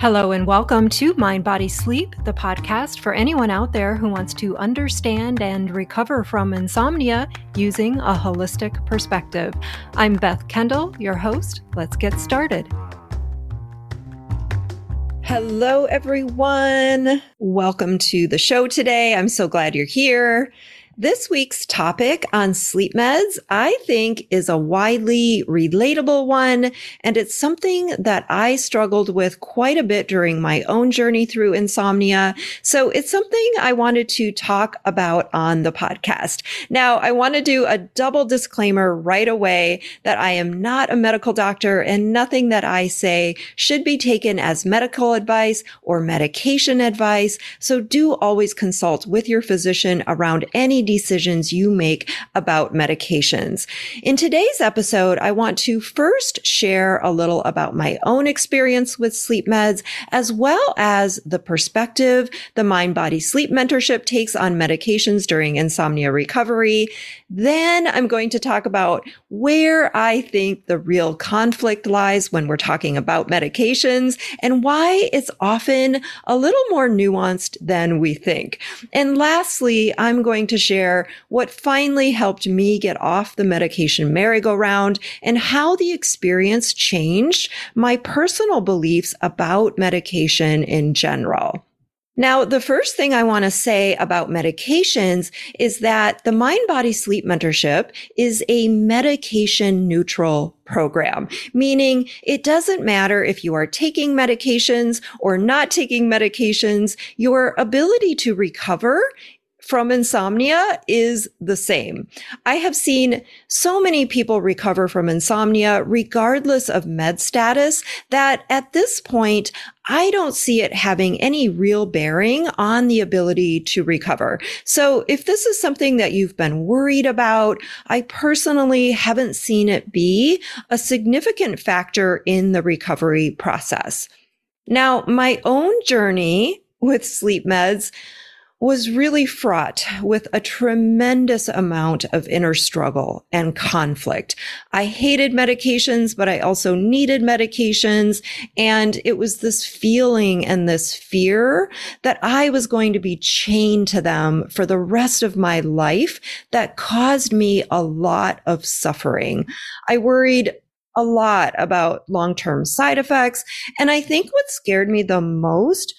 Hello, and welcome to Mind Body Sleep, the podcast for anyone out there who wants to understand and recover from insomnia using a holistic perspective. I'm Beth Kendall, your host. Let's get started. Hello, everyone. Welcome to the show today. I'm so glad you're here. This week's topic on sleep meds, I think, is a widely relatable one. And it's something that I struggled with quite a bit during my own journey through insomnia. So it's something I wanted to talk about on the podcast. Now, I want to do a double disclaimer right away that I am not a medical doctor and nothing that I say should be taken as medical advice or medication advice. So do always consult with your physician around any decisions you make about medications. In today's episode, I want to first share a little about my own experience with sleep meds, as well as the perspective the mind body sleep mentorship takes on medications during insomnia recovery. Then I'm going to talk about where I think the real conflict lies when we're talking about medications and why it's often a little more nuanced than we think. And lastly, I'm going to share what finally helped me get off the medication merry-go-round and how the experience changed my personal beliefs about medication in general. Now, the first thing I want to say about medications is that the Mind Body Sleep Mentorship is a medication neutral program, meaning it doesn't matter if you are taking medications or not taking medications, your ability to recover from insomnia is the same. I have seen so many people recover from insomnia regardless of med status that at this point, I don't see it having any real bearing on the ability to recover. So if this is something that you've been worried about, I personally haven't seen it be a significant factor in the recovery process. Now, my own journey with sleep meds was really fraught with a tremendous amount of inner struggle and conflict. I hated medications, but I also needed medications. And it was this feeling and this fear that I was going to be chained to them for the rest of my life that caused me a lot of suffering. I worried a lot about long-term side effects. And I think what scared me the most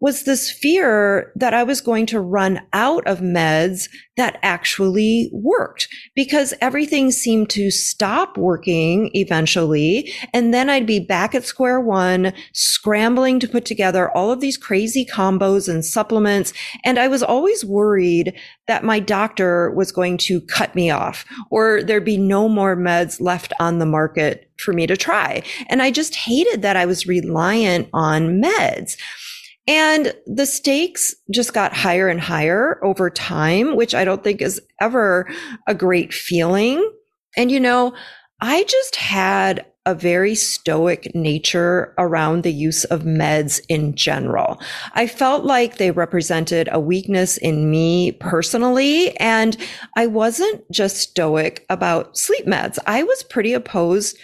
was this fear that I was going to run out of meds that actually worked because everything seemed to stop working eventually. And then I'd be back at square one, scrambling to put together all of these crazy combos and supplements. And I was always worried that my doctor was going to cut me off or there'd be no more meds left on the market for me to try. And I just hated that I was reliant on meds. And the stakes just got higher and higher over time, which I don't think is ever a great feeling. And, you know, I just had a very stoic nature around the use of meds in general. I felt like they represented a weakness in me personally. And I wasn't just stoic about sleep meds. I was pretty opposed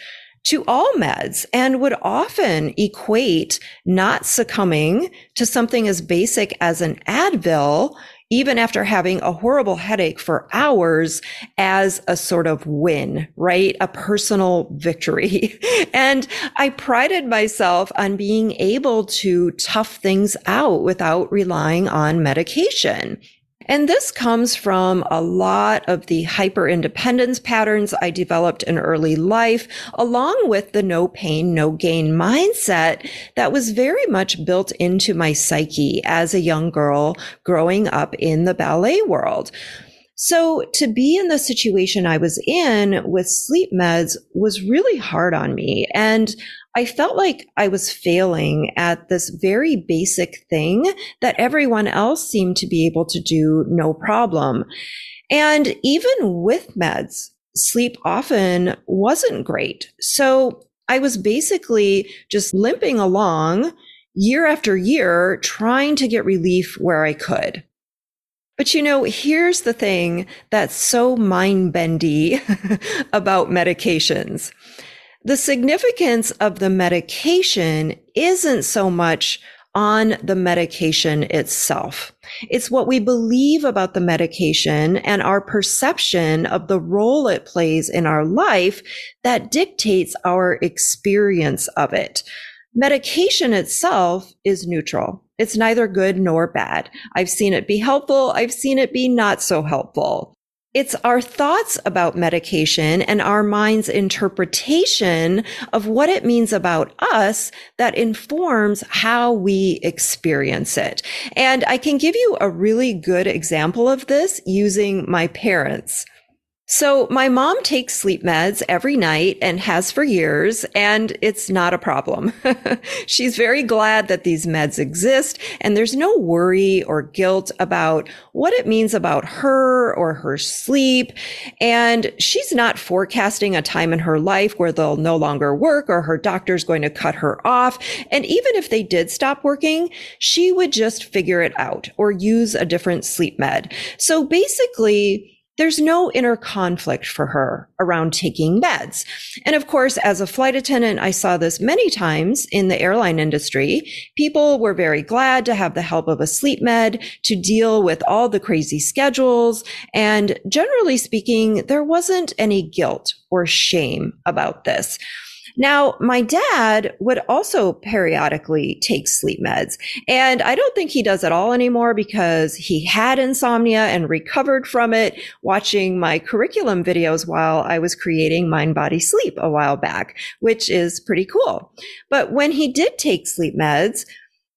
to all meds and would often equate not succumbing to something as basic as an Advil, even after having a horrible headache for hours as a sort of win, right? A personal victory. and I prided myself on being able to tough things out without relying on medication. And this comes from a lot of the hyper independence patterns I developed in early life, along with the no pain, no gain mindset that was very much built into my psyche as a young girl growing up in the ballet world. So to be in the situation I was in with sleep meds was really hard on me. And I felt like I was failing at this very basic thing that everyone else seemed to be able to do no problem. And even with meds, sleep often wasn't great. So I was basically just limping along year after year, trying to get relief where I could. But you know, here's the thing that's so mind bendy about medications The significance of the medication isn't so much on the medication itself. It's what we believe about the medication and our perception of the role it plays in our life that dictates our experience of it. Medication itself is neutral. It's neither good nor bad. I've seen it be helpful. I've seen it be not so helpful. It's our thoughts about medication and our mind's interpretation of what it means about us that informs how we experience it. And I can give you a really good example of this using my parents. So my mom takes sleep meds every night and has for years, and it's not a problem. She's very glad that these meds exist, and there's no worry or guilt about what it means about her or her sleep. And she's not forecasting a time in her life where they'll no longer work or her doctor's going to cut her off. And even if they did stop working, she would just figure it out or use a different sleep med. So basically, there's no inner conflict for her around taking meds. And of course, as a flight attendant, I saw this many times in the airline industry. People were very glad to have the help of a sleep med to deal with all the crazy schedules. And generally speaking, there wasn't any guilt or shame about this. Now, my dad would also periodically take sleep meds. And I don't think he does at all anymore because he had insomnia and recovered from it watching my curriculum videos while I was creating Mind Body Sleep a while back, which is pretty cool. But when he did take sleep meds,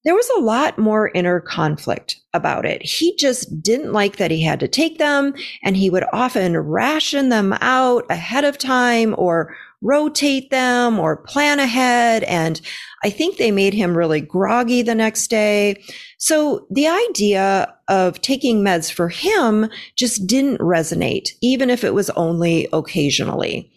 there was a lot more inner conflict about it. He just didn't like that he had to take them and he would often ration them out ahead of time or rotate them or plan ahead. And I think they made him really groggy the next day. So the idea of taking meds for him just didn't resonate, even if it was only occasionally.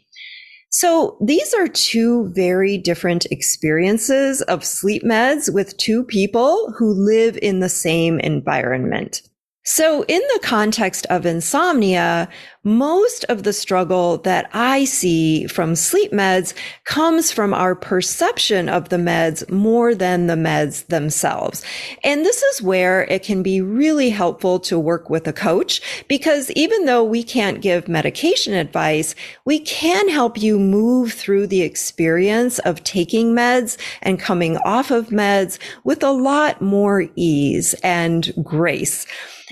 So these are two very different experiences of sleep meds with two people who live in the same environment. So in the context of insomnia, most of the struggle that I see from sleep meds comes from our perception of the meds more than the meds themselves. And this is where it can be really helpful to work with a coach because even though we can't give medication advice, we can help you move through the experience of taking meds and coming off of meds with a lot more ease and grace.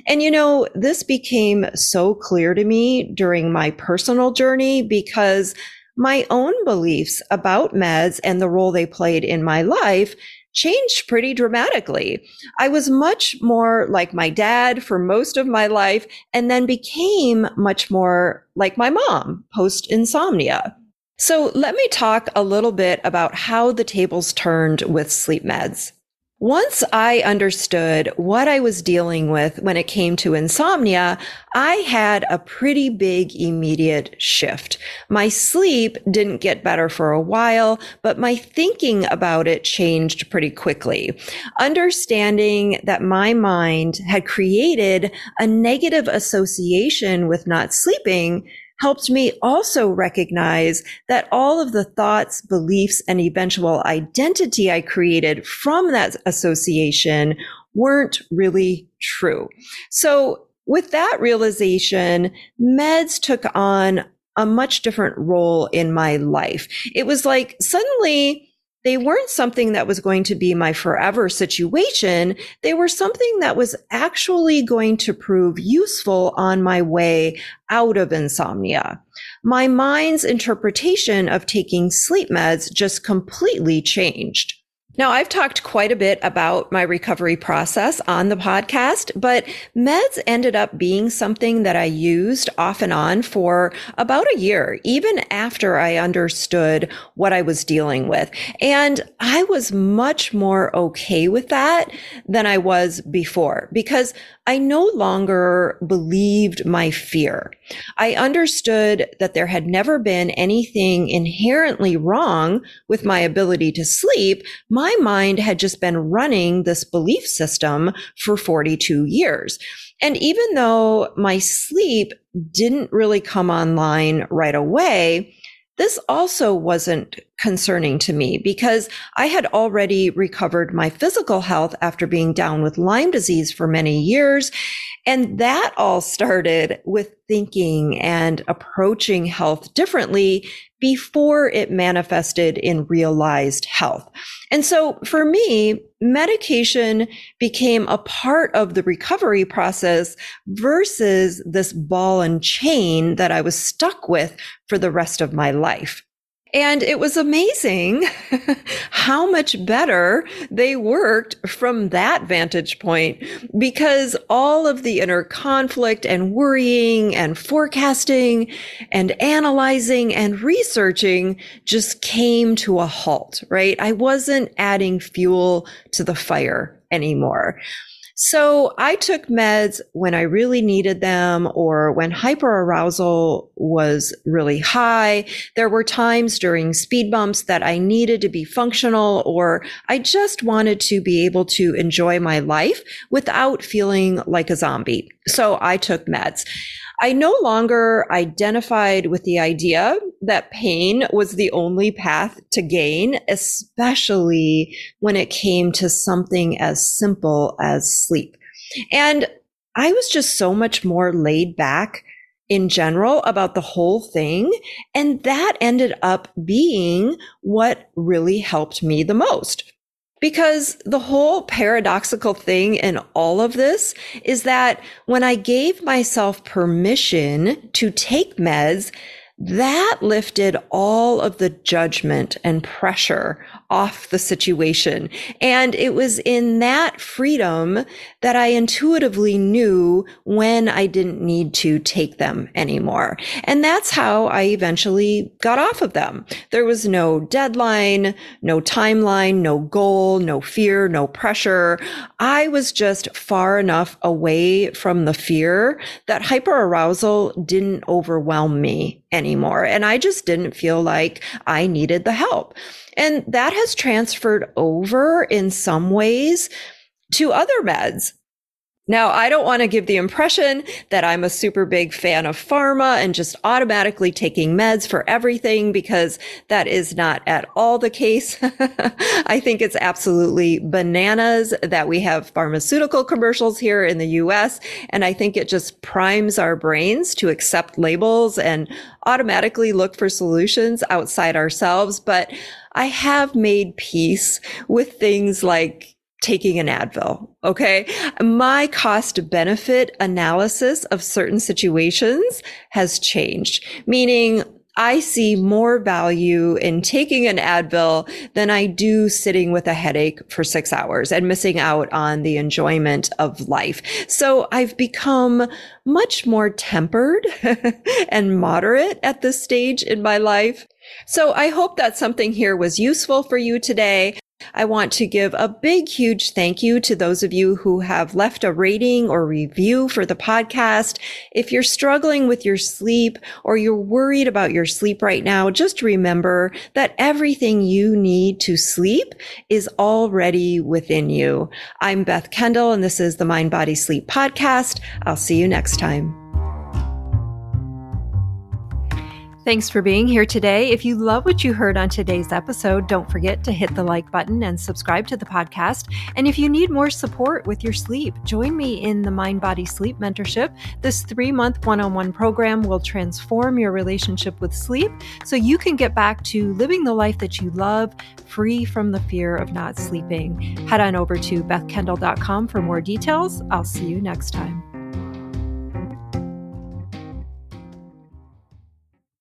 And you know, this became so clear to me during my personal journey because my own beliefs about meds and the role they played in my life changed pretty dramatically. I was much more like my dad for most of my life and then became much more like my mom post insomnia. So let me talk a little bit about how the tables turned with sleep meds. Once I understood what I was dealing with when it came to insomnia, I had a pretty big immediate shift. My sleep didn't get better for a while, but my thinking about it changed pretty quickly. Understanding that my mind had created a negative association with not sleeping helped me also recognize that all of the thoughts, beliefs, and eventual identity I created from that association weren't really true. So with that realization, meds took on a much different role in my life. It was like suddenly they weren't something that was going to be my forever situation. They were something that was actually going to prove useful on my way out of insomnia. My mind's interpretation of taking sleep meds just completely changed. Now, I've talked quite a bit about my recovery process on the podcast, but meds ended up being something that I used off and on for about a year, even after I understood what I was dealing with. And I was much more okay with that than I was before because I no longer believed my fear. I understood that there had never been anything inherently wrong with my ability to sleep. My mind had just been running this belief system for 42 years. And even though my sleep didn't really come online right away, this also wasn't concerning to me because I had already recovered my physical health after being down with Lyme disease for many years. And that all started with thinking and approaching health differently before it manifested in realized health. And so for me, medication became a part of the recovery process versus this ball and chain that I was stuck with for the rest of my life. And it was amazing how much better they worked from that vantage point because all of the inner conflict and worrying and forecasting and analyzing and researching just came to a halt, right? I wasn't adding fuel to the fire anymore. So I took meds when I really needed them or when hyperarousal was really high. There were times during speed bumps that I needed to be functional or I just wanted to be able to enjoy my life without feeling like a zombie. So I took meds. I no longer identified with the idea that pain was the only path to gain, especially when it came to something as simple as sleep. And I was just so much more laid back in general about the whole thing. And that ended up being what really helped me the most. Because the whole paradoxical thing in all of this is that when I gave myself permission to take meds, that lifted all of the judgment and pressure off the situation. And it was in that freedom that I intuitively knew when I didn't need to take them anymore. And that's how I eventually got off of them. There was no deadline, no timeline, no goal, no fear, no pressure. I was just far enough away from the fear that hyperarousal didn't overwhelm me anymore. And I just didn't feel like I needed the help. And that has transferred over in some ways to other meds. Now, I don't want to give the impression that I'm a super big fan of pharma and just automatically taking meds for everything because that is not at all the case. I think it's absolutely bananas that we have pharmaceutical commercials here in the US. And I think it just primes our brains to accept labels and automatically look for solutions outside ourselves. But I have made peace with things like taking an Advil. Okay. My cost benefit analysis of certain situations has changed, meaning I see more value in taking an Advil than I do sitting with a headache for six hours and missing out on the enjoyment of life. So I've become much more tempered and moderate at this stage in my life. So I hope that something here was useful for you today. I want to give a big, huge thank you to those of you who have left a rating or review for the podcast. If you're struggling with your sleep or you're worried about your sleep right now, just remember that everything you need to sleep is already within you. I'm Beth Kendall and this is the Mind Body Sleep podcast. I'll see you next time. Thanks for being here today. If you love what you heard on today's episode, don't forget to hit the like button and subscribe to the podcast. And if you need more support with your sleep, join me in the Mind Body Sleep Mentorship. This three month one on one program will transform your relationship with sleep so you can get back to living the life that you love, free from the fear of not sleeping. Head on over to bethkendall.com for more details. I'll see you next time.